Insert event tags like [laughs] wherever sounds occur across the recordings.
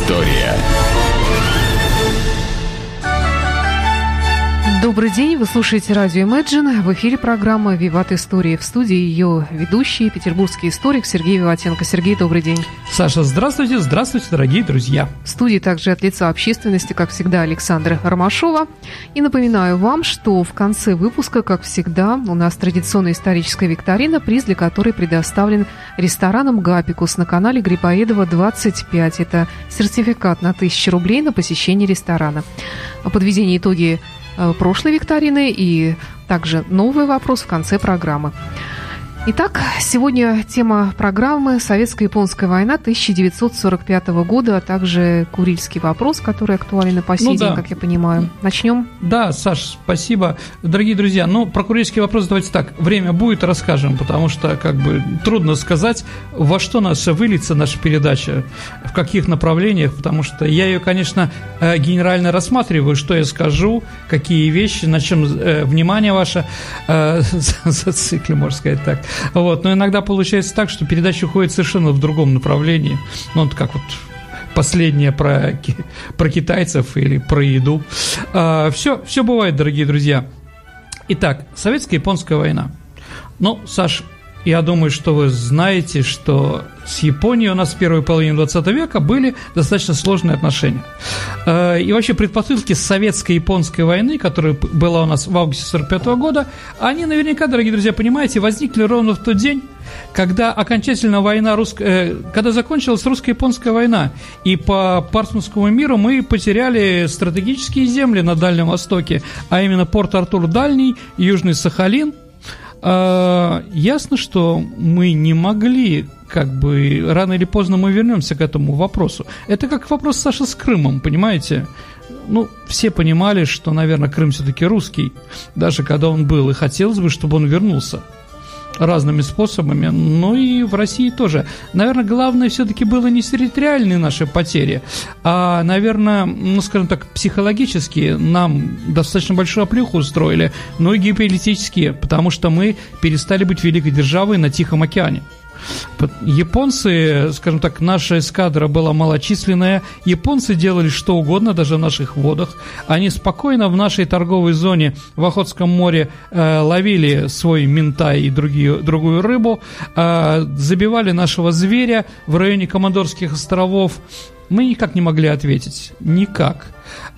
история. Добрый день, вы слушаете радио Imagine. В эфире программа «Виват Истории». В студии ее ведущий, петербургский историк Сергей Виватенко. Сергей, добрый день. Саша, здравствуйте, здравствуйте, дорогие друзья. В студии также от лица общественности, как всегда, Александра Ромашова. И напоминаю вам, что в конце выпуска, как всегда, у нас традиционная историческая викторина, приз для которой предоставлен рестораном «Гапикус» на канале Грибоедова 25. Это сертификат на 1000 рублей на посещение ресторана. Подведение итоги прошлой викторины и также новый вопрос в конце программы. Итак, сегодня тема программы «Советско-японская война 1945 года», а также «Курильский вопрос», который актуален и по сей ну, день, да. как я понимаю. Начнем? Да, Саш, спасибо. Дорогие друзья, ну, про «Курильский вопрос» давайте так, время будет, расскажем, потому что, как бы, трудно сказать, во что наша выльется наша передача, в каких направлениях, потому что я ее, конечно, э, генерально рассматриваю, что я скажу, какие вещи, на чем э, внимание ваше э, [laughs] зациклю, можно сказать так. Вот. Но иногда получается так, что передача уходит совершенно в другом направлении. Ну, вот как вот последнее про, про китайцев или про еду. А, все, все бывает, дорогие друзья. Итак, советско-японская война. Ну, Саш, я думаю, что вы знаете, что с Японией у нас в первой половине 20 века были достаточно сложные отношения. Э, и вообще предпосылки советско-японской войны, которая была у нас в августе 45 года, они наверняка, дорогие друзья, понимаете, возникли ровно в тот день, когда окончательно война русско... Э, когда закончилась русско-японская война, и по Партмутскому миру мы потеряли стратегические земли на Дальнем Востоке, а именно порт Артур Дальний, Южный Сахалин – а, ясно, что мы не могли как бы рано или поздно мы вернемся к этому вопросу. Это как вопрос Саши с Крымом, понимаете? Ну, все понимали, что, наверное, Крым все-таки русский, даже когда он был, и хотелось бы, чтобы он вернулся разными способами, ну и в России тоже. Наверное, главное все-таки было не территориальные наши потери, а, наверное, ну, скажем так, психологически нам достаточно большую оплюху устроили, но и геополитические, потому что мы перестали быть великой державой на Тихом океане. Японцы, скажем так, наша эскадра была малочисленная, японцы делали что угодно, даже в наших водах. Они спокойно в нашей торговой зоне в Охотском море э, ловили свой ментай и другие, другую рыбу, э, забивали нашего зверя в районе Командорских островов. Мы никак не могли ответить. Никак.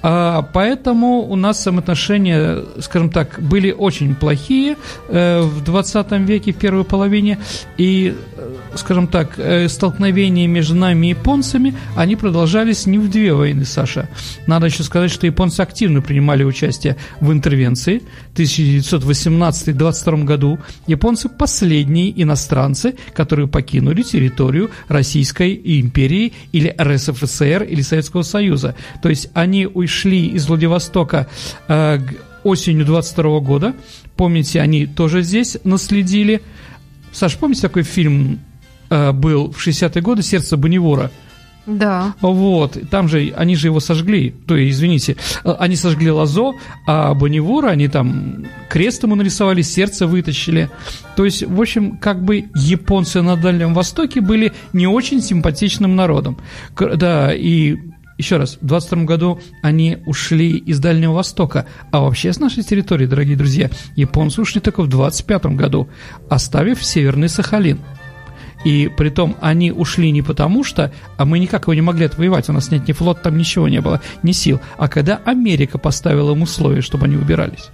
А, поэтому у нас взаимоотношения, скажем так, были очень плохие э, в 20 веке, в первой половине, и, э, скажем так, э, столкновения между нами и японцами, они продолжались не в две войны, Саша. Надо еще сказать, что японцы активно принимали участие в интервенции. В 1918-22 году японцы последние иностранцы, которые покинули территорию Российской империи или РСФСР или Советского Союза. То есть они ушли шли из Владивостока э, осенью 22 года. Помните, они тоже здесь наследили. Саш, помните, такой фильм э, был в 60-е годы «Сердце Бонневора»? Да. Вот, там же, они же его сожгли, то есть, извините, э, они сожгли Лазо, а Бонневора, они там крест ему нарисовали, сердце вытащили. То есть, в общем, как бы японцы на Дальнем Востоке были не очень симпатичным народом. Да, и еще раз, в 22 году они ушли из Дальнего Востока, а вообще с нашей территории, дорогие друзья, японцы ушли только в 25 году, оставив Северный Сахалин. И при том они ушли не потому что, а мы никак его не могли отвоевать, у нас нет ни флот, там ничего не было, ни сил, а когда Америка поставила им условия, чтобы они убирались.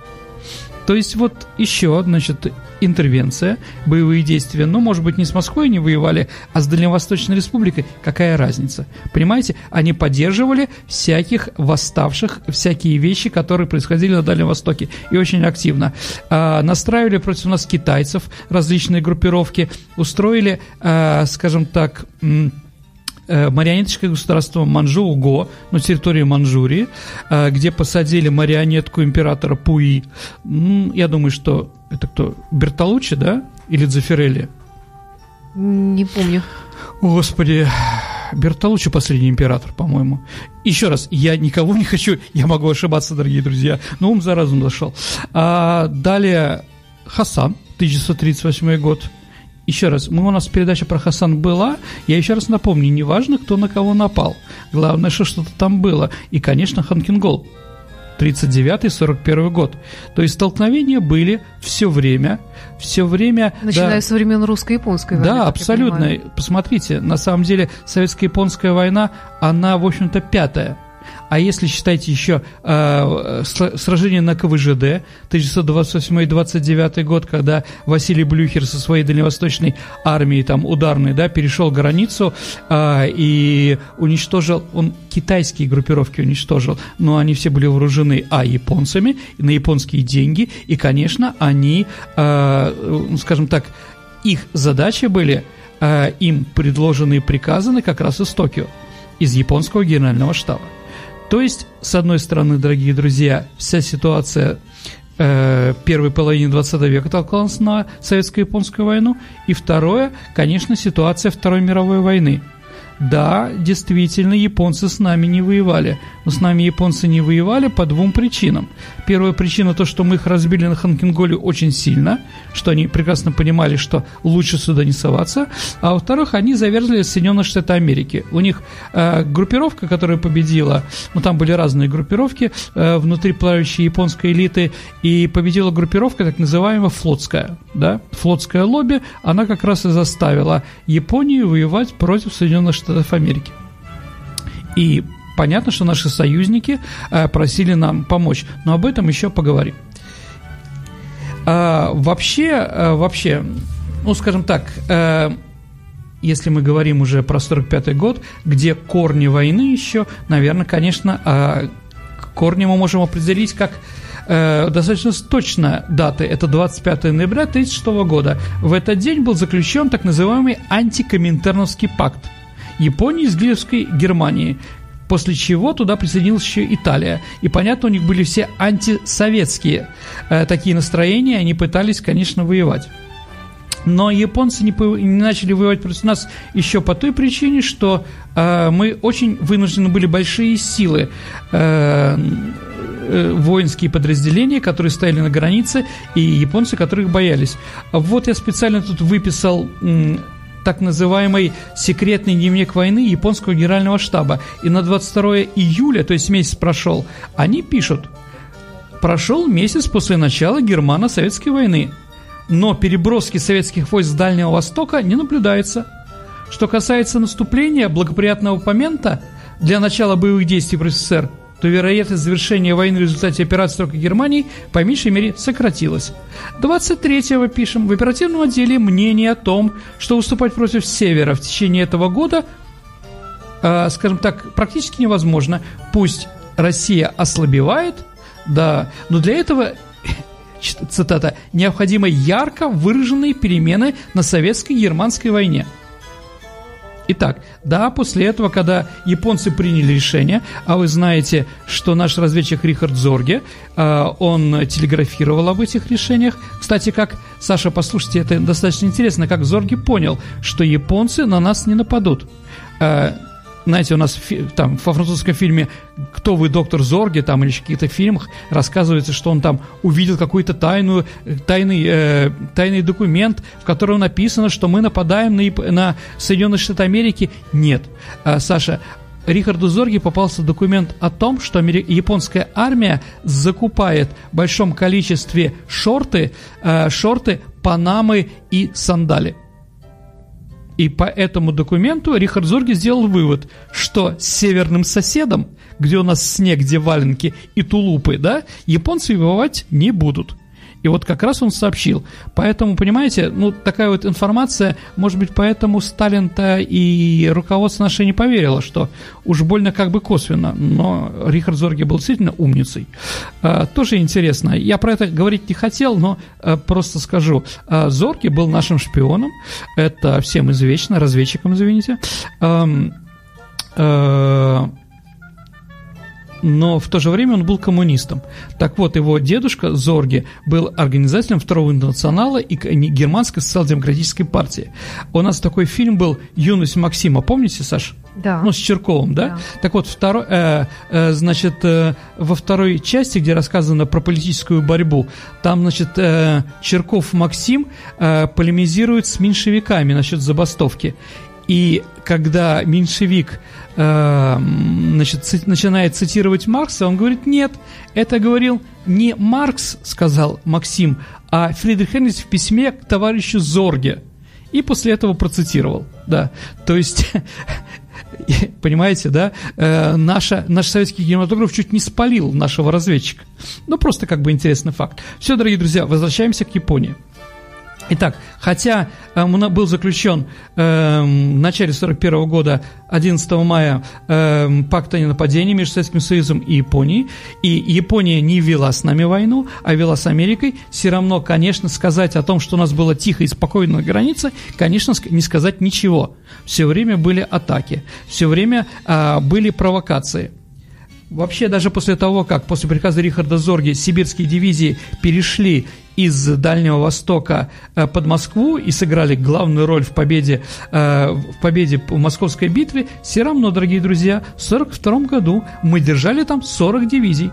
То есть вот еще, значит, интервенция, боевые действия, ну, может быть, не с Москвой не воевали, а с Дальневосточной Республикой, какая разница? Понимаете, они поддерживали всяких восставших, всякие вещи, которые происходили на Дальнем Востоке, и очень активно. А, настраивали против нас китайцев различные группировки, устроили, а, скажем так, марионеточное государство Манчжоу-Го на территории Манчжурии, э, где посадили марионетку императора Пуи. Я думаю, что это кто? Бертолуччи, да? Или Дзефирелли? Не помню. Господи, Бертолуччи последний император, по-моему. Еще раз, я никого не хочу, я могу ошибаться, дорогие друзья, но ум за разум зашел. А далее Хасан, 1938 год, еще раз, мы у нас передача про Хасан была, я еще раз напомню, неважно, кто на кого напал, главное, что что-то там было, и, конечно, Ханкингол, 39-41 год. То есть столкновения были все время, все время... Начиная да, с времен русско-японской войны. Да, абсолютно. Посмотрите, на самом деле советско-японская война, она, в общем-то, пятая а если считаете еще э, сражение на КВЖД 1928-29 год, когда Василий Блюхер со своей дальневосточной армией, там, ударной, да, перешел границу э, и уничтожил, он китайские группировки уничтожил, но они все были вооружены, а, японцами, на японские деньги, и, конечно, они, э, скажем так, их задачи были, э, им предложены и приказаны как раз из Токио, из японского генерального штаба. То есть, с одной стороны, дорогие друзья, вся ситуация э, первой половины 20 века толкалась на советско-японскую войну, и второе, конечно, ситуация Второй мировой войны – да, действительно, японцы с нами не воевали. Но с нами японцы не воевали по двум причинам. Первая причина то, что мы их разбили на Ханкинголе очень сильно, что они прекрасно понимали, что лучше сюда не соваться. А во-вторых, они заверзли Соединенные Штаты Америки. У них э, группировка, которая победила, ну там были разные группировки э, внутри правящей японской элиты, и победила группировка так называемая флотская. Да? Флотское лобби, она как раз и заставила Японию воевать против Соединенных Штатов Америки. И понятно, что наши союзники э, просили нам помочь, но об этом еще поговорим. А, вообще, а, вообще, ну, скажем так, а, если мы говорим уже про 45 год, где корни войны еще, наверное, конечно, а, корни мы можем определить как э, достаточно точно даты. Это 25 ноября 1936 года. В этот день был заключен так называемый антикоминтерновский пакт – Японии с Гитлеровской Германии, после чего туда присоединилась еще Италия. И, понятно, у них были все антисоветские э, такие настроения, они пытались, конечно, воевать. Но японцы не, не начали воевать против нас еще по той причине, что э, мы очень вынуждены были большие силы э, э, воинские подразделения, которые стояли на границе, и японцы, которых боялись. Вот я специально тут выписал так называемый секретный дневник войны японского генерального штаба. И на 22 июля, то есть месяц прошел, они пишут, прошел месяц после начала германо-советской войны, но переброски советских войск с Дальнего Востока не наблюдается. Что касается наступления благоприятного момента для начала боевых действий против СССР – то вероятность завершения войны в результате операции только Германии по меньшей мере сократилась. 23-го пишем в оперативном отделе мнение о том, что выступать против Севера в течение этого года, э, скажем так, практически невозможно. Пусть Россия ослабевает, да, но для этого [laughs] цитата, необходимы ярко выраженные перемены на советско-германской войне – Итак, да, после этого, когда японцы приняли решение, а вы знаете, что наш разведчик Рихард Зорге, э, он телеграфировал об этих решениях. Кстати, как, Саша, послушайте, это достаточно интересно, как Зорге понял, что японцы на нас не нападут. Э, знаете, у нас там во французском фильме «Кто вы, доктор Зорге?» там или в каких-то фильмах рассказывается, что он там увидел какой-то тайную, тайный, э, тайный документ, в котором написано, что мы нападаем на, на Соединенные Штаты Америки. Нет. А, Саша, Рихарду Зорге попался документ о том, что японская армия закупает в большом количестве шорты, э, шорты, панамы и сандали. И по этому документу Рихард Зорги сделал вывод, что с северным соседом, где у нас снег, где валенки и тулупы, да, японцы воевать не будут. И вот как раз он сообщил. Поэтому, понимаете, ну, такая вот информация, может быть, поэтому Сталин-то и руководство наше не поверило, что уж больно как бы косвенно. Но Рихард Зорге был действительно умницей. А, тоже интересно. Я про это говорить не хотел, но а, просто скажу. А, Зорге был нашим шпионом. Это всем известно, разведчиком, извините. А, а, но в то же время он был коммунистом. Так вот, его дедушка Зорге был организатором Второго интернационала и Германской социал-демократической партии. У нас такой фильм был «Юность Максима», помните, Саш? Да. Ну, с Черковым, да? да. Так вот, второй, э, э, значит, э, во второй части, где рассказано про политическую борьбу, там, значит, э, Черков Максим э, полемизирует с меньшевиками насчет забастовки. И когда меньшевик э, значит, ци, начинает цитировать Маркса, он говорит, нет, это говорил не Маркс, сказал Максим, а Фридрих Энгельс в письме к товарищу Зорге. И после этого процитировал, да. То есть [laughs] понимаете, да, э, наша, наш советский кинематограф чуть не спалил нашего разведчика. Ну, просто как бы интересный факт. Все, дорогие друзья, возвращаемся к Японии. Итак, хотя э, был заключен э, в начале 1941 года, 11 мая, э, пакт о ненападении между Советским Союзом и Японией, и Япония не вела с нами войну, а вела с Америкой, все равно, конечно, сказать о том, что у нас было тихо и спокойно на границе, конечно, не сказать ничего. Все время были атаки, все время э, были провокации. Вообще, даже после того, как после приказа Рихарда Зорги сибирские дивизии перешли из Дальнего Востока э, под Москву и сыграли главную роль в победе, э, в победе в Московской битве, все равно, дорогие друзья, в 1942 году мы держали там 40 дивизий.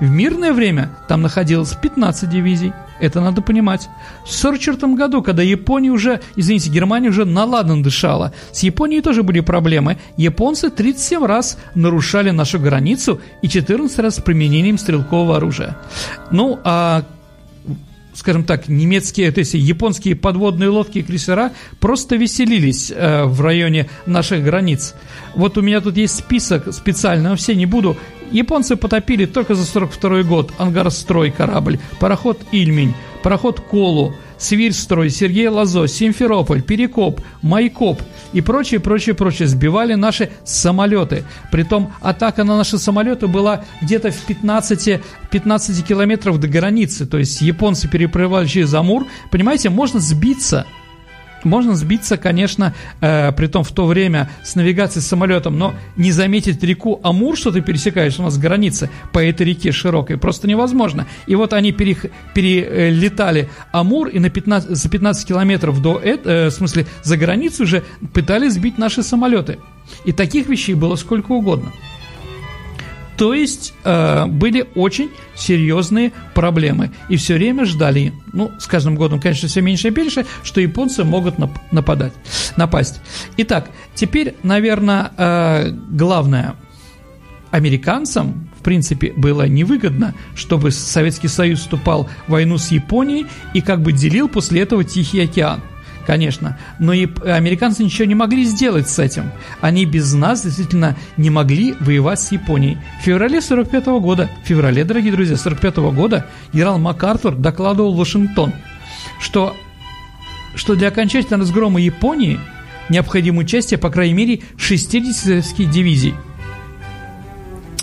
В мирное время там находилось 15 дивизий. Это надо понимать. В 1944 году, когда Япония уже, извините, Германия уже наладно дышала, с Японией тоже были проблемы. Японцы 37 раз нарушали нашу границу и 14 раз с применением стрелкового оружия. Ну, а скажем так, немецкие, то есть японские подводные лодки и крейсера просто веселились э, в районе наших границ. Вот у меня тут есть список специально, но все не буду. Японцы потопили только за 42 год Ангарстрой корабль, пароход Ильмень, пароход Колу, Свирстрой, Сергей Лазо, Симферополь, Перекоп, Майкоп и прочее, прочее, прочее. Сбивали наши самолеты. Притом атака на наши самолеты была где-то в 15, 15 километров до границы. То есть японцы переплывали через Амур. Понимаете, можно сбиться – можно сбиться, конечно, э, при том в то время с навигацией с самолетом, но не заметить реку Амур, что ты пересекаешь у нас границы по этой реке широкой, просто невозможно. И вот они пере, перелетали Амур и на 15, за 15 километров до, э, в смысле, за границу уже пытались сбить наши самолеты. И таких вещей было сколько угодно. То есть э, были очень серьезные проблемы. И все время ждали, ну, с каждым годом, конечно, все меньше и меньше, что японцы могут нап нападать, напасть. Итак, теперь, наверное, э, главное, американцам, в принципе, было невыгодно, чтобы Советский Союз вступал в войну с Японией и как бы делил после этого Тихий океан конечно. Но и американцы ничего не могли сделать с этим. Они без нас действительно не могли воевать с Японией. В феврале 45 -го года, в феврале, дорогие друзья, 45 -го года генерал МакАртур докладывал в Вашингтон, что, что для окончательного разгрома Японии необходимо участие, по крайней мере, 60 советских дивизий.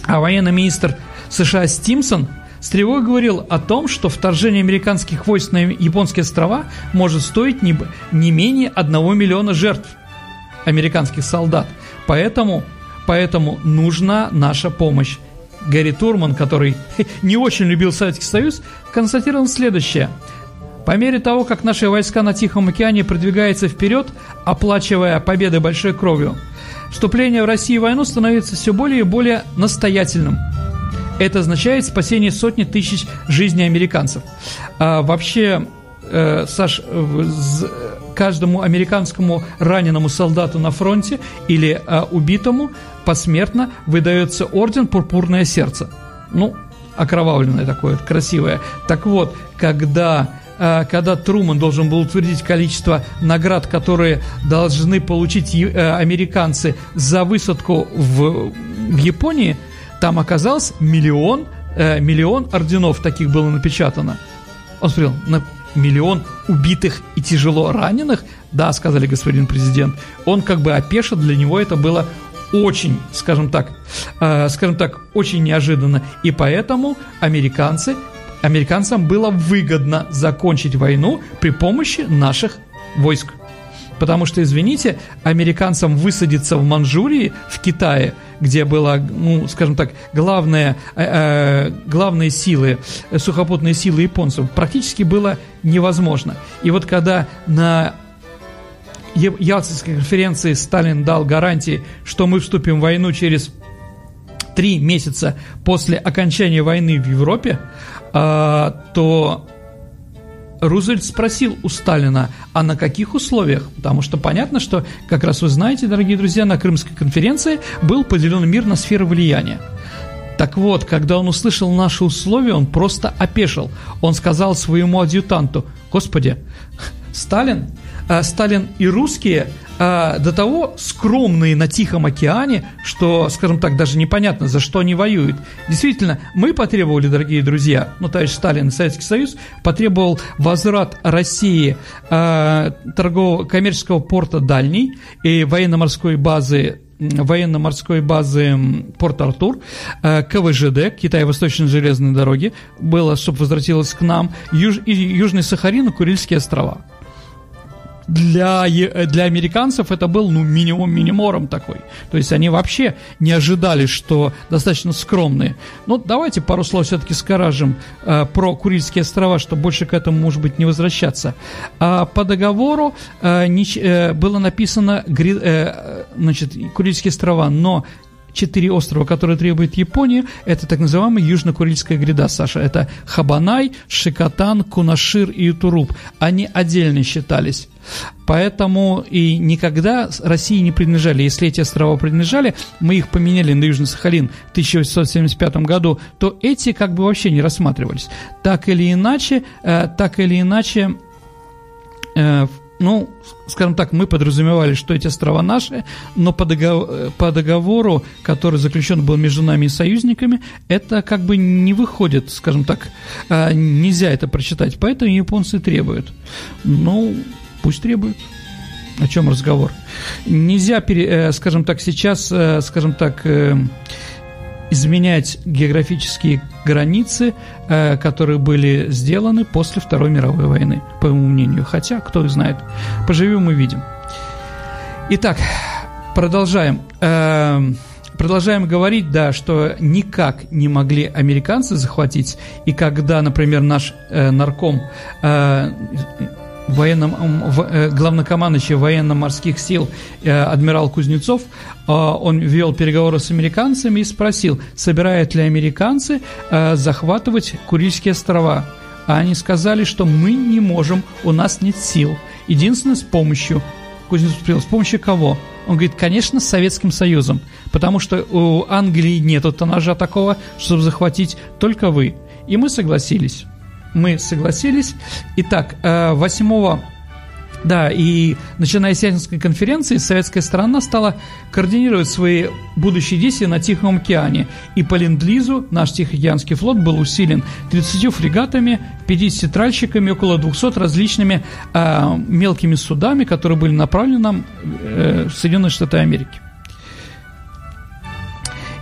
А военный министр США Стимсон – с тревогой говорил о том, что вторжение американских войск на японские острова может стоить не, не менее одного миллиона жертв американских солдат. Поэтому, поэтому нужна наша помощь. Гэри Турман, который [laughs] не очень любил Советский Союз, констатировал следующее. По мере того, как наши войска на Тихом океане продвигаются вперед, оплачивая победы большой кровью, вступление в Россию в войну становится все более и более настоятельным – это означает спасение сотни тысяч жизней американцев. А вообще, э, Саш, каждому американскому раненому солдату на фронте или э, убитому посмертно выдается орден «Пурпурное сердце». Ну, окровавленное такое, красивое. Так вот, когда э, когда Труман должен был утвердить количество наград, которые должны получить э, американцы за высадку в, в Японии, там оказалось миллион, э, миллион орденов таких было напечатано. Он смотрел, на миллион убитых и тяжело раненых, да, сказали господин президент, он как бы опешил, для него это было очень, скажем так, э, скажем так, очень неожиданно, и поэтому американцы, американцам было выгодно закончить войну при помощи наших войск. Потому что, извините, американцам высадиться в Манчжурии, в Китае, где была, ну, скажем так, главная, э, э главные силы, сухопутные силы японцев, практически было невозможно. И вот когда на Ялтинской конференции Сталин дал гарантии, что мы вступим в войну через три месяца после окончания войны в Европе, э, то Рузвельт спросил у Сталина, а на каких условиях? Потому что понятно, что, как раз вы знаете, дорогие друзья, на Крымской конференции был поделен мир на сферы влияния. Так вот, когда он услышал наши условия, он просто опешил. Он сказал своему адъютанту, «Господи, Сталин, Сталин и русские э, до того скромные на Тихом океане, что, скажем так, даже непонятно, за что они воюют. Действительно, мы потребовали, дорогие друзья, ну, товарищ Сталин и Советский Союз потребовал возврат России э, торгового коммерческого порта Дальний и военно-морской базы военно-морской базы Порт-Артур, э, КВЖД, Китай-Восточной железной дороги, было, чтобы возвратилось к нам, Юж, Южный Сахарин и Курильские острова для, для американцев это был, ну, минимум минимором такой. То есть они вообще не ожидали, что достаточно скромные. Но давайте пару слов все-таки скажем э, про Курильские острова, чтобы больше к этому, может быть, не возвращаться. А по договору э, не, э, было написано, э, значит, Курильские острова, но четыре острова, которые требует Япония, это так называемая Южно-Курильская гряда, Саша. Это Хабанай, Шикотан, Кунашир и Ютуруп. Они отдельно считались. Поэтому и никогда России не принадлежали. Если эти острова принадлежали, мы их поменяли на Южный Сахалин в 1875 году, то эти как бы вообще не рассматривались. Так или иначе, э, так или иначе, э, ну, скажем так, мы подразумевали, что эти острова наши, но по договору, по договору, который заключен был между нами и союзниками, это как бы не выходит, скажем так, э, нельзя это прочитать, поэтому японцы требуют. Ну, пусть требуют. О чем разговор? Нельзя, э, скажем так, сейчас, э, скажем так, изменять географические границы, э, которые были сделаны после Второй мировой войны, по моему мнению. Хотя, кто их знает. Поживем и видим. Итак, продолжаем. Э, продолжаем говорить, да, что никак не могли американцы захватить. И когда, например, наш э, нарком э, военном, э, главнокомандующий военно-морских сил э, адмирал Кузнецов, э, он вел переговоры с американцами и спросил, собирают ли американцы захватывать Курильские острова. А они сказали, что мы не можем, у нас нет сил. Единственное, с помощью. Кузнецов спросил, с помощью кого? Он говорит, конечно, с Советским Союзом, потому что у Англии нет ножа такого, чтобы захватить только вы. И мы согласились мы согласились. Итак, 8 э, да, и начиная с Ялтинской конференции, советская сторона стала координировать свои будущие действия на Тихом океане. И по ленд-лизу наш Тихоокеанский флот был усилен 30 фрегатами, 50 тральщиками, около 200 различными э, мелкими судами, которые были направлены нам э, в Соединенные Штаты Америки.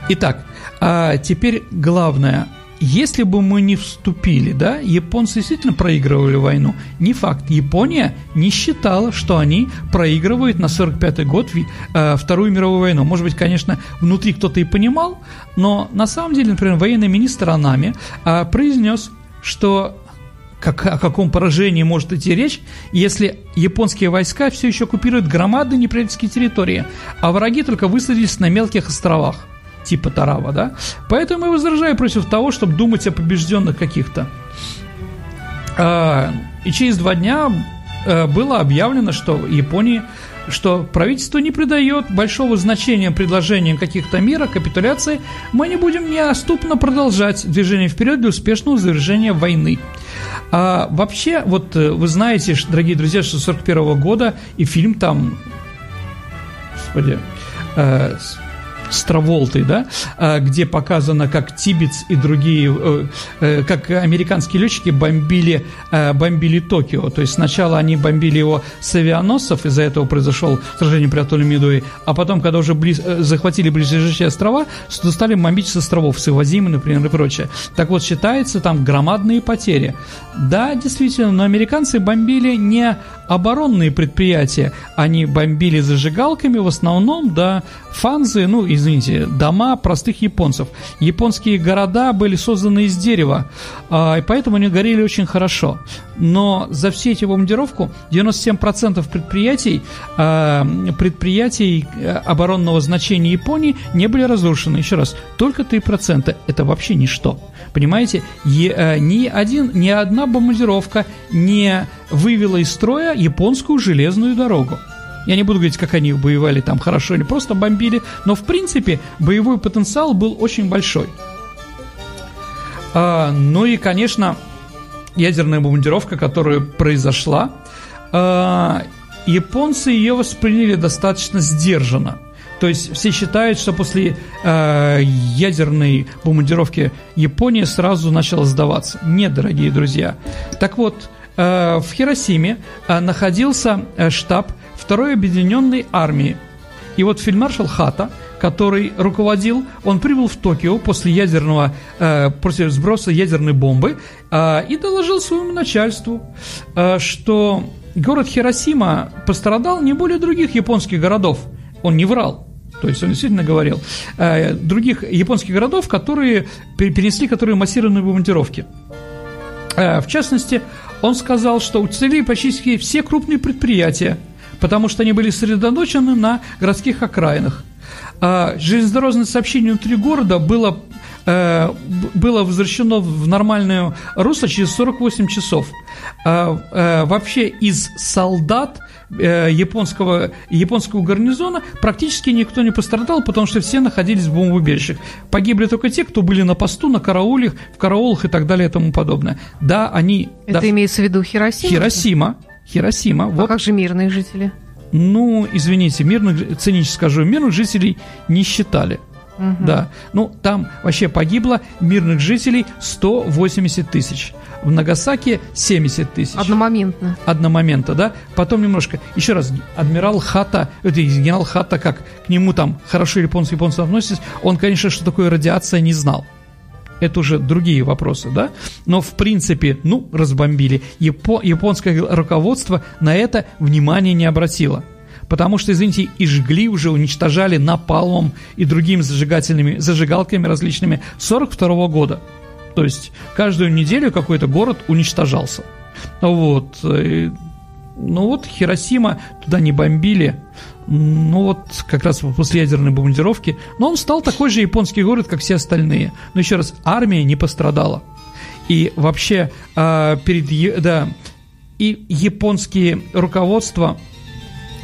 Итак, а теперь главное – если бы мы не вступили, да, японцы действительно проигрывали войну. Не факт. Япония не считала, что они проигрывают на 45-й год э, Вторую мировую войну. Может быть, конечно, внутри кто-то и понимал, но на самом деле, например, военный министр Анами э, произнес, что как, о каком поражении может идти речь, если японские войска все еще оккупируют громадные неприятельские территории, а враги только высадились на мелких островах типа Тарава, да? Поэтому я возражаю против того, чтобы думать о побежденных каких-то. А, и через два дня а, было объявлено, что в Японии что правительство не придает большого значения предложениям каких-то мира, капитуляции, мы не будем неоступно продолжать движение вперед для успешного завершения войны. А вообще, вот э, вы знаете, дорогие друзья, что 41 года и фильм там, господи, э, с Траволтой, да, а, где показано, как Тибетс и другие, э, э, как американские летчики бомбили, э, бомбили Токио. То есть сначала они бомбили его с авианосцев, из-за этого произошло сражение при атолле Мидуи, а потом, когда уже близ, захватили ближайшие острова, стали бомбить с островов, с Ивазимы, например, и прочее. Так вот, считается там громадные потери. Да, действительно, но американцы бомбили не оборонные предприятия, они бомбили зажигалками в основном, да, фанзы, ну, извините, дома простых японцев. Японские города были созданы из дерева, а, и поэтому они горели очень хорошо. Но за все эти бомбардировку 97% предприятий, а, предприятий э, оборонного значения Японии не были разрушены. Еще раз, только 3%. Это вообще ничто. Понимаете, э, ни, один, ни одна бомбардировка не вывела из строя японскую железную дорогу. Я не буду говорить, как они воевали там хорошо или просто бомбили, но в принципе боевой потенциал был очень большой. А, ну и, конечно, ядерная бомбардировка, которая произошла, а, японцы ее восприняли достаточно сдержанно. То есть все считают, что после э, ядерной бомбардировки Япония сразу начала сдаваться. Нет, дорогие друзья. Так вот, э, в Хиросиме э, находился штаб Второй объединенной армии. И вот фельдмаршал Хата, который руководил, он прибыл в Токио после ядерного, э, после сброса ядерной бомбы э, и доложил своему начальству, э, что город Хиросима пострадал не более других японских городов. Он не врал. То есть он действительно говорил э, других японских городов, которые перенесли которые массированные бомбардировки. Э, в частности, он сказал, что уцелели почти все крупные предприятия – потому что они были сосредоточены на городских окраинах. А железнодорожное сообщение внутри города было, э, было возвращено в нормальное русло через 48 часов. А, э, вообще из солдат э, японского, японского гарнизона практически никто не пострадал, потому что все находились в бомбоубежищах. Погибли только те, кто были на посту, на караулях, в караулах и так далее и тому подобное. Да, они... Это да, имеется в виду Хиросима? Хиросима. Хиросима. А вот. как же мирные жители? Ну, извините, мирных, цинично скажу, мирных жителей не считали. Угу. Да. Ну, там вообще погибло мирных жителей 180 тысяч. В Нагасаке 70 тысяч. Одномоментно. Одномоментно, да. Потом немножко. Еще раз, адмирал Хата, это генерал Хата, как к нему там хорошо японцы японцы относятся, он, конечно, что такое радиация не знал это уже другие вопросы, да? Но в принципе, ну, разбомбили. Япо японское руководство на это внимание не обратило. Потому что, извините, и жгли уже, уничтожали напалмом и другими зажигательными, зажигалками различными 42 -го года. То есть каждую неделю какой-то город уничтожался. Вот. Э, ну вот Хиросима туда не бомбили, ну вот как раз после ядерной бомбардировки, но он стал такой же японский город, как все остальные. Но еще раз, армия не пострадала. И вообще э, перед да и японские руководства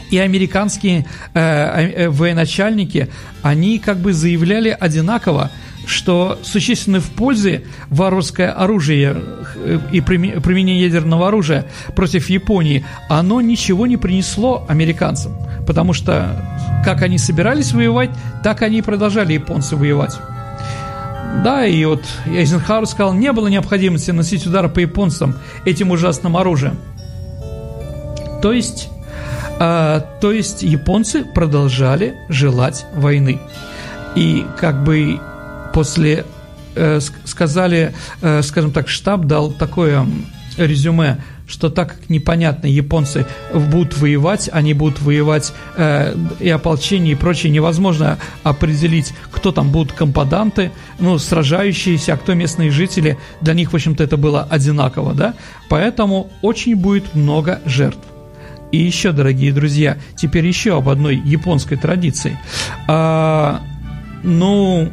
и американские э, э, военачальники, они как бы заявляли одинаково, что существенно в пользе варварское оружие э, и применение ядерного оружия против Японии, оно ничего не принесло американцам, потому что как они собирались воевать, так они и продолжали японцы воевать. Да, и вот Эйзенхауэр сказал, не было необходимости носить удары по японцам этим ужасным оружием. То есть, э, то есть японцы продолжали желать войны. И как бы после э, сказали, э, скажем так, штаб дал такое резюме, что так как непонятно, японцы будут воевать, они будут воевать э, и ополчение и прочее, невозможно определить, кто там будут компаданты, ну, сражающиеся, а кто местные жители, для них, в общем-то, это было одинаково, да, поэтому очень будет много жертв. И еще, дорогие друзья, теперь еще об одной японской традиции. А, ну,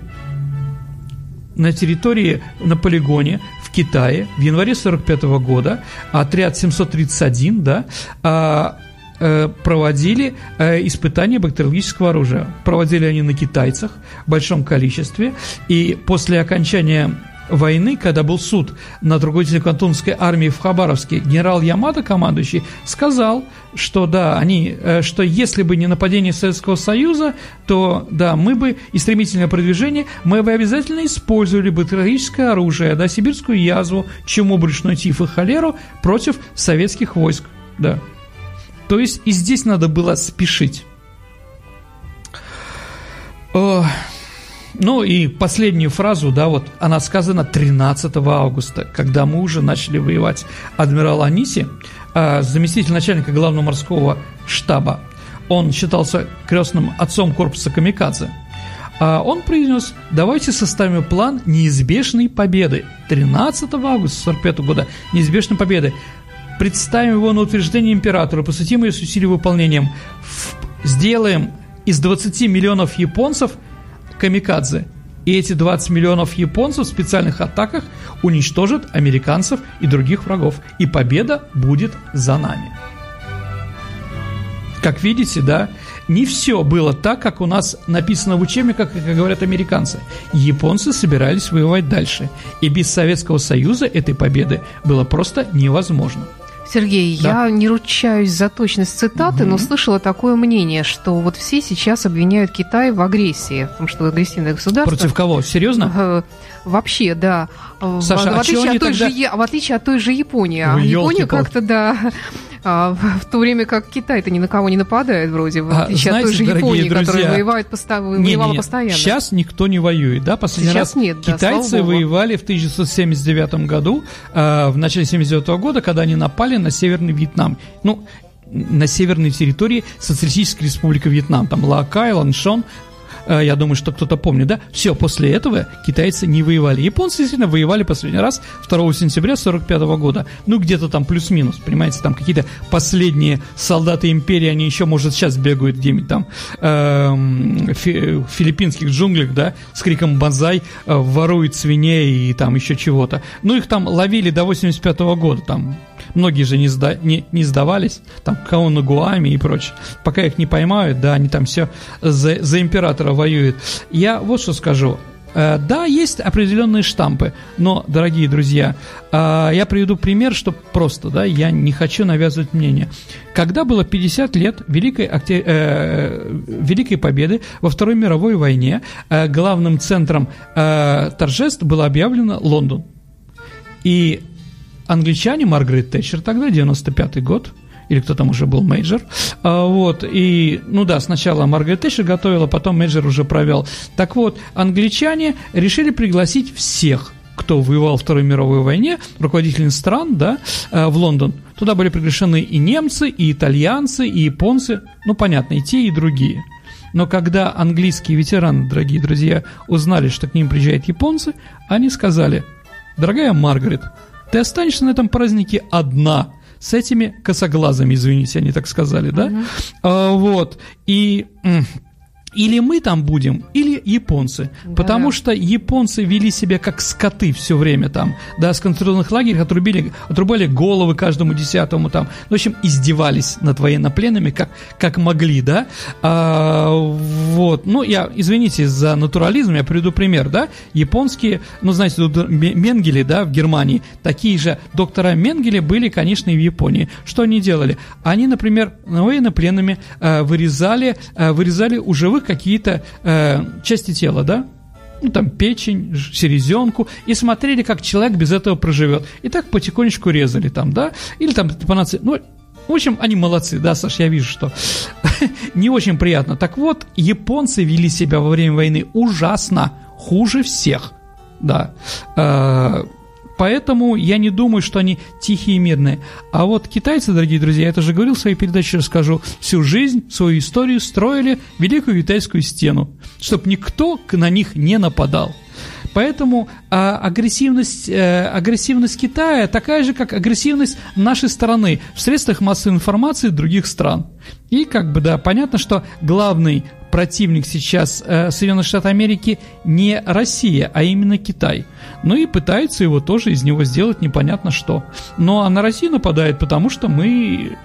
на территории, на полигоне в Китае в январе 45 года отряд 731, да, а, э, проводили э, испытания бактериологического оружия. Проводили они на китайцах в большом количестве, и после окончания войны, когда был суд над руководителем Кантонской армии в Хабаровске, генерал Ямада, командующий, сказал, что да, они, э, что если бы не нападение Советского Союза, то да, мы бы и стремительное продвижение, мы бы обязательно использовали бы трагическое оружие, да, сибирскую язву, чему брюшной тиф и холеру против советских войск, да. То есть и здесь надо было спешить. О, ну и последнюю фразу, да, вот она сказана 13 августа, когда мы уже начали воевать. Адмирал Аниси, а, заместитель начальника главного морского штаба, он считался крестным отцом корпуса Камикадзе. А он произнес, давайте составим план неизбежной победы. 13 августа 45 года неизбежной победы. Представим его на утверждение императора, посвятим ее с усилием выполнением. Сделаем из 20 миллионов японцев камикадзе. И эти 20 миллионов японцев в специальных атаках уничтожат американцев и других врагов. И победа будет за нами. Как видите, да, не все было так, как у нас написано в учебниках, как говорят американцы. Японцы собирались воевать дальше. И без Советского Союза этой победы было просто невозможно. Сергей, да. я не ручаюсь за точность цитаты, угу. но слышала такое мнение, что вот все сейчас обвиняют Китай в агрессии, в том, что агрессивное государство. Против кого? Серьезно? Э, вообще, да. Саша, в, в, а отличие от той тогда... же, в отличие от той же Японии. А Япония как-то, да, а, в то время как Китай-то ни на кого не нападает вроде, в а, отличие знаете, от той же Японии, друзья, которая воевает поста- не, воевала не, не. постоянно. Сейчас никто не воюет, да? Последний Сейчас раз нет, да, китайцы воевали в 1979 году, э, в начале 79 года, когда они напали на Северный Вьетнам. Ну, на северной территории Социалистической Республики Вьетнам, там Лаокай, Ланшон, я думаю, что кто-то помнит, да? Все, после этого китайцы не воевали. Японцы действительно воевали последний раз 2 сентября 45 года. Ну, где-то там плюс-минус, понимаете, там какие-то последние солдаты империи, они еще, может, сейчас бегают где-нибудь там э, фи, филиппинских джунглях, да, с криком «Бонзай», э, воруют свиней и там еще чего-то. Ну, их там ловили до 85 года, там многие же не, сда, не, не сдавались, там Каону Гуами и прочее. Пока их не поймают, да, они там все за, за императора воюют. Я вот что скажу. Э, да, есть определенные штампы, но, дорогие друзья, э, я приведу пример, что просто, да, я не хочу навязывать мнение. Когда было 50 лет Великой, э, Великой Победы во Второй мировой войне, э, главным центром э, торжеств было объявлено Лондон. И англичане, Маргарет Тэтчер тогда, 95-й год, или кто там уже был Мейджор. А, вот, и, ну да, сначала Маргарет Тэтчер готовила, потом Мейджор уже провел. Так вот, англичане решили пригласить всех кто воевал в Второй мировой войне, руководителей стран, да, а, в Лондон. Туда были приглашены и немцы, и итальянцы, и японцы, ну, понятно, и те, и другие. Но когда английские ветераны, дорогие друзья, узнали, что к ним приезжают японцы, они сказали, дорогая Маргарет, ты останешься на этом празднике одна, с этими косоглазами, извините, они так сказали, да? Uh-huh. А, вот. И или мы там будем, или японцы. Да. Потому что японцы вели себя как скоты все время там. Да, с концентрационных лагерей отрубили, отрубали головы каждому десятому там. Ну, в общем, издевались над военнопленными как, как могли, да. А, вот. Ну, я, извините за натурализм, я приведу пример, да. Японские, ну, знаете, Менгели, да, в Германии, такие же доктора Менгели были, конечно, и в Японии. Что они делали? Они, например, военнопленными э, вырезали, э, вырезали у живых какие-то э, части тела, да? ну, там, печень, селезенку, и смотрели, как человек без этого проживет. И так потихонечку резали там, да, или там по нации, ну, в общем, они молодцы, да, Саш, я вижу, что [laughs] не очень приятно. Так вот, японцы вели себя во время войны ужасно, хуже всех, да. Э, Поэтому я не думаю, что они тихие и мирные. А вот китайцы, дорогие друзья, я это же говорил в своей передаче, расскажу, всю жизнь, свою историю строили Великую Китайскую стену, чтобы никто на них не нападал. Поэтому а, агрессивность, а, агрессивность Китая такая же, как агрессивность нашей страны в средствах массовой информации других стран. И как бы, да, понятно, что главный противник сейчас э, Соединенных Штатов Америки не Россия, а именно Китай. Ну и пытаются его тоже из него сделать непонятно что. Ну а на Россию нападает, потому что мы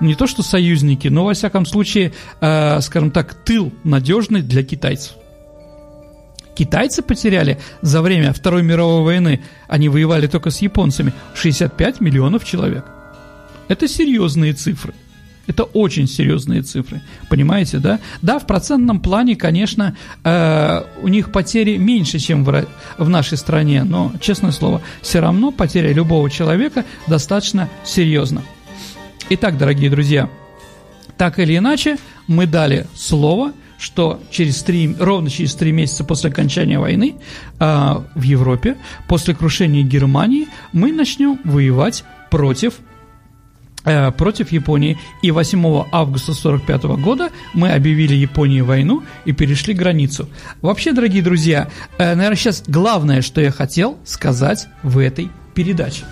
не то что союзники, но во всяком случае, э, скажем так, тыл надежный для китайцев. Китайцы потеряли за время Второй мировой войны, они воевали только с японцами, 65 миллионов человек. Это серьезные цифры. Это очень серьезные цифры, понимаете, да? Да, в процентном плане, конечно, э, у них потери меньше, чем в, в нашей стране, но, честное слово, все равно потеря любого человека достаточно серьезна. Итак, дорогие друзья, так или иначе, мы дали слово, что через 3, ровно через три месяца после окончания войны э, в Европе, после крушения Германии, мы начнем воевать против против Японии. И 8 августа 1945 года мы объявили Японии войну и перешли границу. Вообще, дорогие друзья, э, наверное, сейчас главное, что я хотел сказать в этой передаче.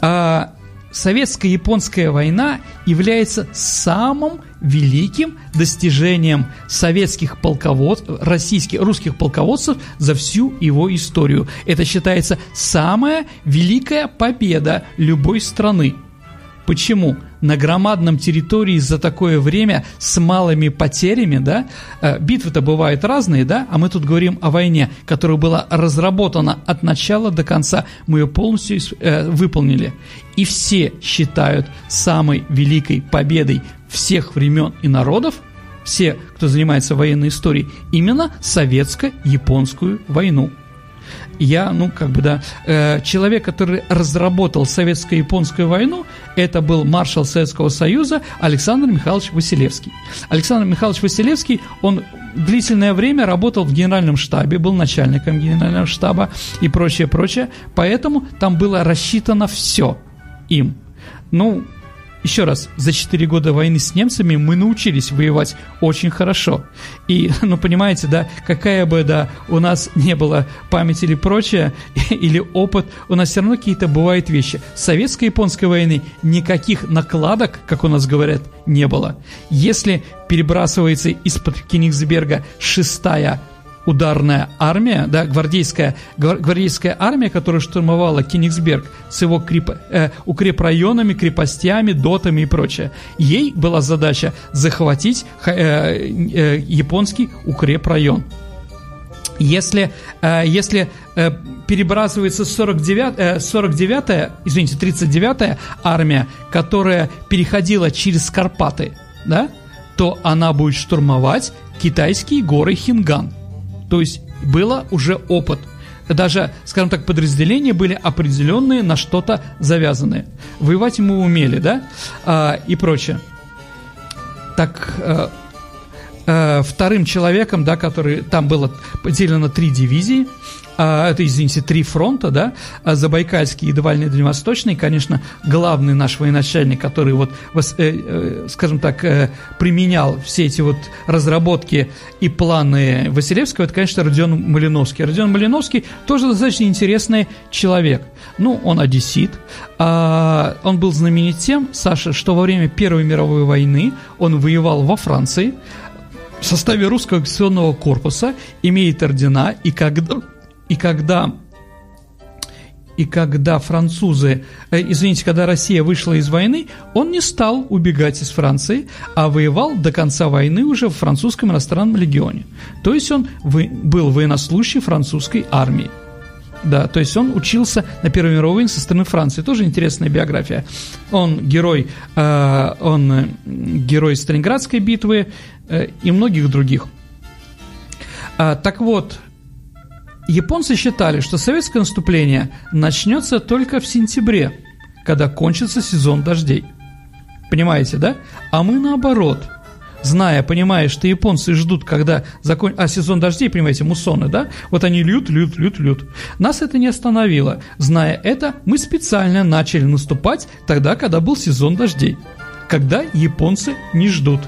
А, советско-японская война является самым великим достижением советских полководцев, российских, русских полководцев за всю его историю. Это считается самая великая победа любой страны. Почему? На громадном территории за такое время с малыми потерями, да, э, битвы-то бывают разные, да, а мы тут говорим о войне, которая была разработана от начала до конца, мы ее полностью э, выполнили. И все считают самой великой победой всех времен и народов, все, кто занимается военной историей, именно советско-японскую войну я, ну, как бы, да, э, человек, который разработал советско-японскую войну, это был маршал Советского Союза Александр Михайлович Василевский. Александр Михайлович Василевский, он длительное время работал в генеральном штабе, был начальником генерального штаба и прочее, прочее, поэтому там было рассчитано все им. Ну, еще раз, за 4 года войны с немцами мы научились воевать очень хорошо. И, [laughs] ну, понимаете, да, какая бы, да, у нас не было память или прочее, [laughs] или опыт, у нас все равно какие-то бывают вещи. Советско-японской войны никаких накладок, как у нас говорят, не было. Если перебрасывается из-под Кенигсберга шестая ударная армия, да, гвардейская, гвардейская армия, которая штурмовала Кенигсберг с его крип, э, укрепрайонами, крепостями, дотами и прочее. Ей была задача захватить э, э, японский укрепрайон. Если, э, если э, перебрасывается 49, э, 49 извините, 39-я армия, которая переходила через Карпаты, да, то она будет штурмовать китайские горы Хинган – то есть было уже опыт. Даже, скажем так, подразделения были определенные, на что-то завязанные. Воевать мы умели, да? А, и прочее. Так, а, а, вторым человеком, да, который там было поделено три дивизии, а, это, извините, три фронта, да, а Забайкальский и Дальневосточный, конечно, главный наш военачальник, который вот, э, э, скажем так, э, применял все эти вот разработки и планы Василевского, это, конечно, Родион Малиновский. Родион Малиновский тоже достаточно интересный человек. Ну, он одессит, а, он был знаменит тем, Саша, что во время Первой мировой войны он воевал во Франции, в составе русского акционного корпуса, имеет ордена, и когда и когда и когда французы, э, извините, когда Россия вышла из войны, он не стал убегать из Франции, а воевал до конца войны уже в французском иностранном легионе. То есть он вы, был военнослужащий французской армии. Да, то есть он учился на Первой мировой войне со стороны Франции. Тоже интересная биография. Он герой, э, он э, герой Сталинградской битвы э, и многих других. А, так вот, Японцы считали, что советское наступление начнется только в сентябре, когда кончится сезон дождей. Понимаете, да? А мы наоборот. Зная, понимая, что японцы ждут, когда закон... А сезон дождей, понимаете, муссоны, да? Вот они льют, льют, льют, льют. Нас это не остановило. Зная это, мы специально начали наступать тогда, когда был сезон дождей. Когда японцы не ждут.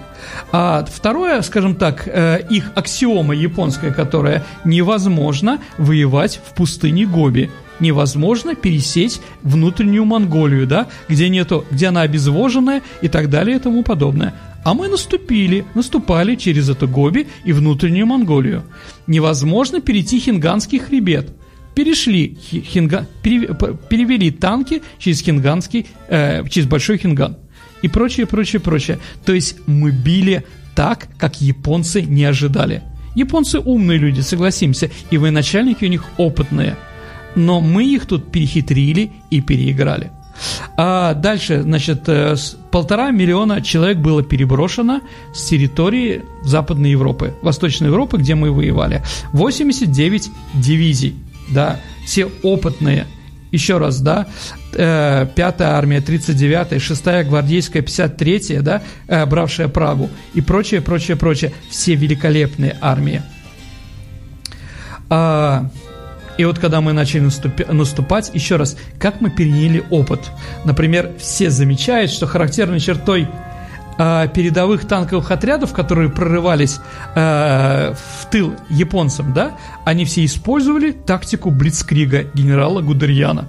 А второе, скажем так, э, их аксиома японская, которая невозможно воевать в пустыне Гоби невозможно пересечь внутреннюю Монголию, да, где нету, где она обезвоженная и так далее и тому подобное. А мы наступили, наступали через эту Гоби и внутреннюю Монголию. Невозможно перейти Хинганский хребет. Перешли, хинга, перевели танки через Хинганский, э, через Большой Хинган и прочее, прочее, прочее. То есть мы били так, как японцы не ожидали. Японцы умные люди, согласимся, и военачальники у них опытные. Но мы их тут перехитрили и переиграли. А дальше, значит, э, полтора миллиона человек было переброшено с территории Западной Европы, Восточной Европы, где мы воевали. 89 дивизий, да, все опытные. Еще раз, да, э, пятая армия, 39-я, шестая гвардейская, 53-я, да, э, бравшая Прагу и прочее, прочее, прочее. Все великолепные армии. А, и вот когда мы начали наступать, еще раз, как мы переняли опыт. Например, все замечают, что характерной чертой э, передовых танковых отрядов, которые прорывались э, в тыл японцам, да, они все использовали тактику Блицкрига генерала Гудерьяна.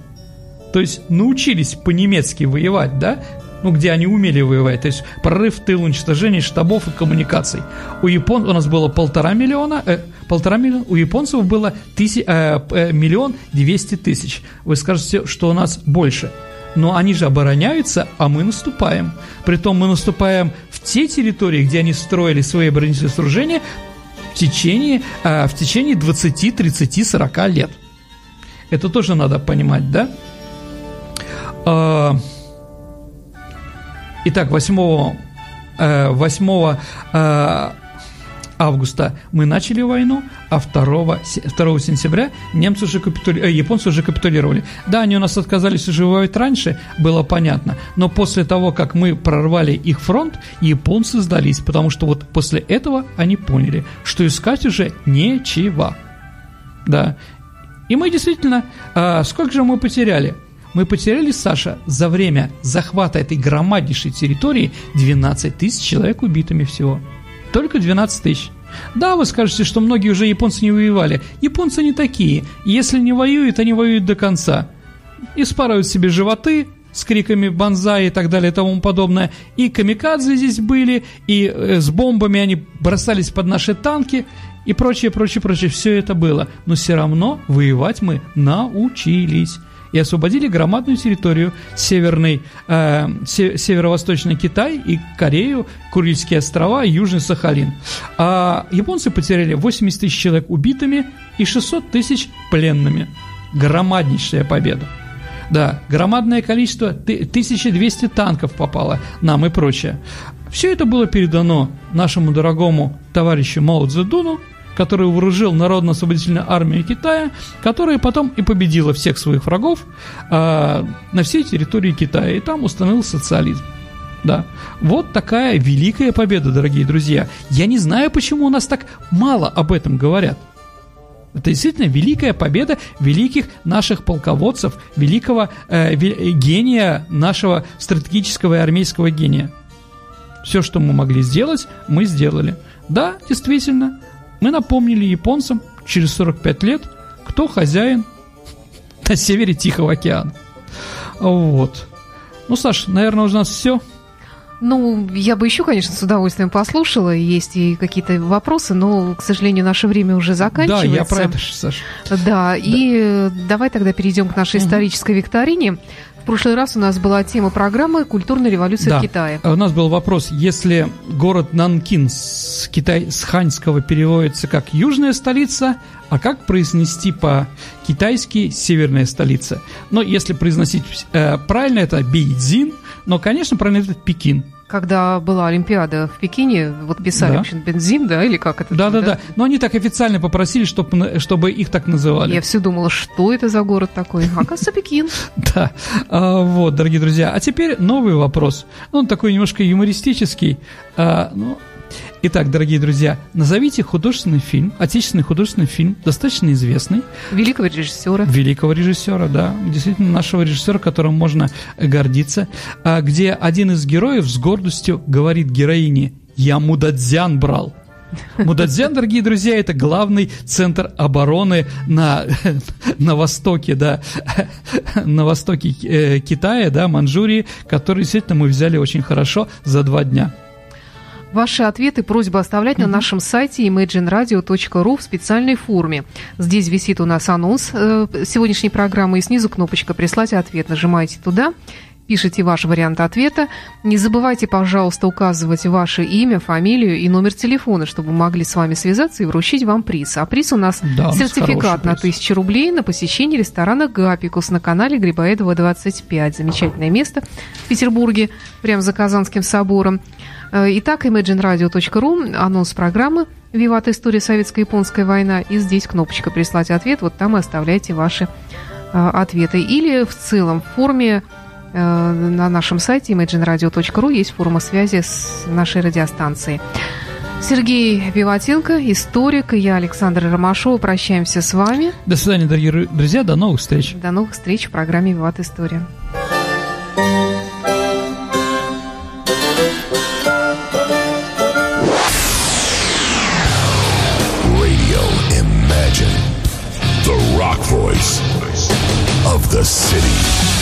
То есть научились по-немецки воевать, да, ну, где они умели воевать, то есть прорыв тыл, уничтожение штабов и коммуникаций. У япон у нас было полтора миллиона, э, полтора миллиона, у японцев было тыси, э, э, миллион двести тысяч. Вы скажете, что у нас больше. Но они же обороняются, а мы наступаем. Притом мы наступаем в те территории, где они строили свои оборонительные сооружения в течение, э, в течение 20, 30, 40 лет. Это тоже надо понимать, да? Э, Итак, 8, 8 э, августа мы начали войну, а 2, 2 сентября немцы уже капитули... э, японцы уже капитулировали. Да, они у нас отказались уже раньше, было понятно, но после того, как мы прорвали их фронт, японцы сдались, потому что вот после этого они поняли, что искать уже нечего. Да. И мы действительно, э, сколько же мы потеряли? Мы потеряли, Саша, за время захвата этой громаднейшей территории 12 тысяч человек убитыми всего. Только 12 тысяч. Да, вы скажете, что многие уже японцы не воевали. Японцы не такие. Если не воюют, они воюют до конца. И спарывают себе животы с криками «банзай» и так далее и тому подобное. И камикадзе здесь были, и э, с бомбами они бросались под наши танки и прочее, прочее, прочее. Все это было. Но все равно воевать мы научились и освободили громадную территорию северный, э, северо-восточный Китай и Корею, Курильские острова и Южный Сахалин. А японцы потеряли 80 тысяч человек убитыми и 600 тысяч пленными. Громаднейшая победа. Да, громадное количество, 1200 танков попало нам и прочее. Все это было передано нашему дорогому товарищу Мао Цзэдуну, который вооружил Народно-освободительную армию Китая, которая потом и победила всех своих врагов э, на всей территории Китая, и там установил социализм. Да. Вот такая великая победа, дорогие друзья. Я не знаю, почему у нас так мало об этом говорят. Это действительно великая победа великих наших полководцев, великого э, гения нашего стратегического и армейского гения. Все, что мы могли сделать, мы сделали. Да, действительно, мы напомнили японцам через 45 лет, кто хозяин на севере Тихого океана. Вот. Ну, Саш, наверное, у нас все. Ну, я бы еще, конечно, с удовольствием послушала. Есть и какие-то вопросы, но, к сожалению, наше время уже заканчивается. Да, я про это, Саша. Да, да. и давай тогда перейдем к нашей угу. исторической викторине прошлый раз у нас была тема программы «Культурная революция да. в Китае». У нас был вопрос, если город Нанкин с, Китай, с ханьского переводится как «южная столица», а как произнести по-китайски «северная столица»? Но если произносить э, правильно, это Бейдзин, но, конечно, правильно это Пекин когда была Олимпиада в Пекине, вот писали, да. в общем, бензин, да, или как это? Да, да, да. Но они так официально попросили, чтобы, чтобы их так называли. Я все думала, что это за город такой? [laughs] Оказывается, Пекин. Да. А, вот, дорогие друзья. А теперь новый вопрос. Он такой немножко юмористический. А, ну, Итак, дорогие друзья, назовите художественный фильм, отечественный художественный фильм, достаточно известный. Великого режиссера. Великого режиссера, да. Действительно, нашего режиссера, которым можно гордиться. А, где один из героев с гордостью говорит героине «Я Мудадзян брал». Мудадзян, дорогие друзья, это главный центр обороны на, [laughs] на востоке, да, [laughs] на востоке э, Китая, да, Манчжурии, который действительно мы взяли очень хорошо за два дня. Ваши ответы просьба оставлять mm-hmm. на нашем сайте imagineradio.ru в специальной форме. Здесь висит у нас анонс э, сегодняшней программы, и снизу кнопочка «Прислать ответ». Нажимаете туда, пишите ваш вариант ответа. Не забывайте, пожалуйста, указывать ваше имя, фамилию и номер телефона, чтобы мы могли с вами связаться и вручить вам приз. А приз у нас да, сертификат на 1000 рублей на посещение ресторана «Гапикус» на канале Грибоедова 25. Замечательное место в Петербурге, прямо за Казанским собором. Э, итак, imagineradio.ru, анонс программы «Виват. История советско-японская война». И здесь кнопочка «Прислать ответ». Вот там и оставляйте ваши э, ответы. Или в целом в форме э, на нашем сайте imagineradio.ru есть форма связи с нашей радиостанцией. Сергей Виватенко, историк, и я, Александр Ромашова. Прощаемся с вами. До свидания, дорогие друзья. До новых встреч. До новых встреч в программе «Виват. История». The city.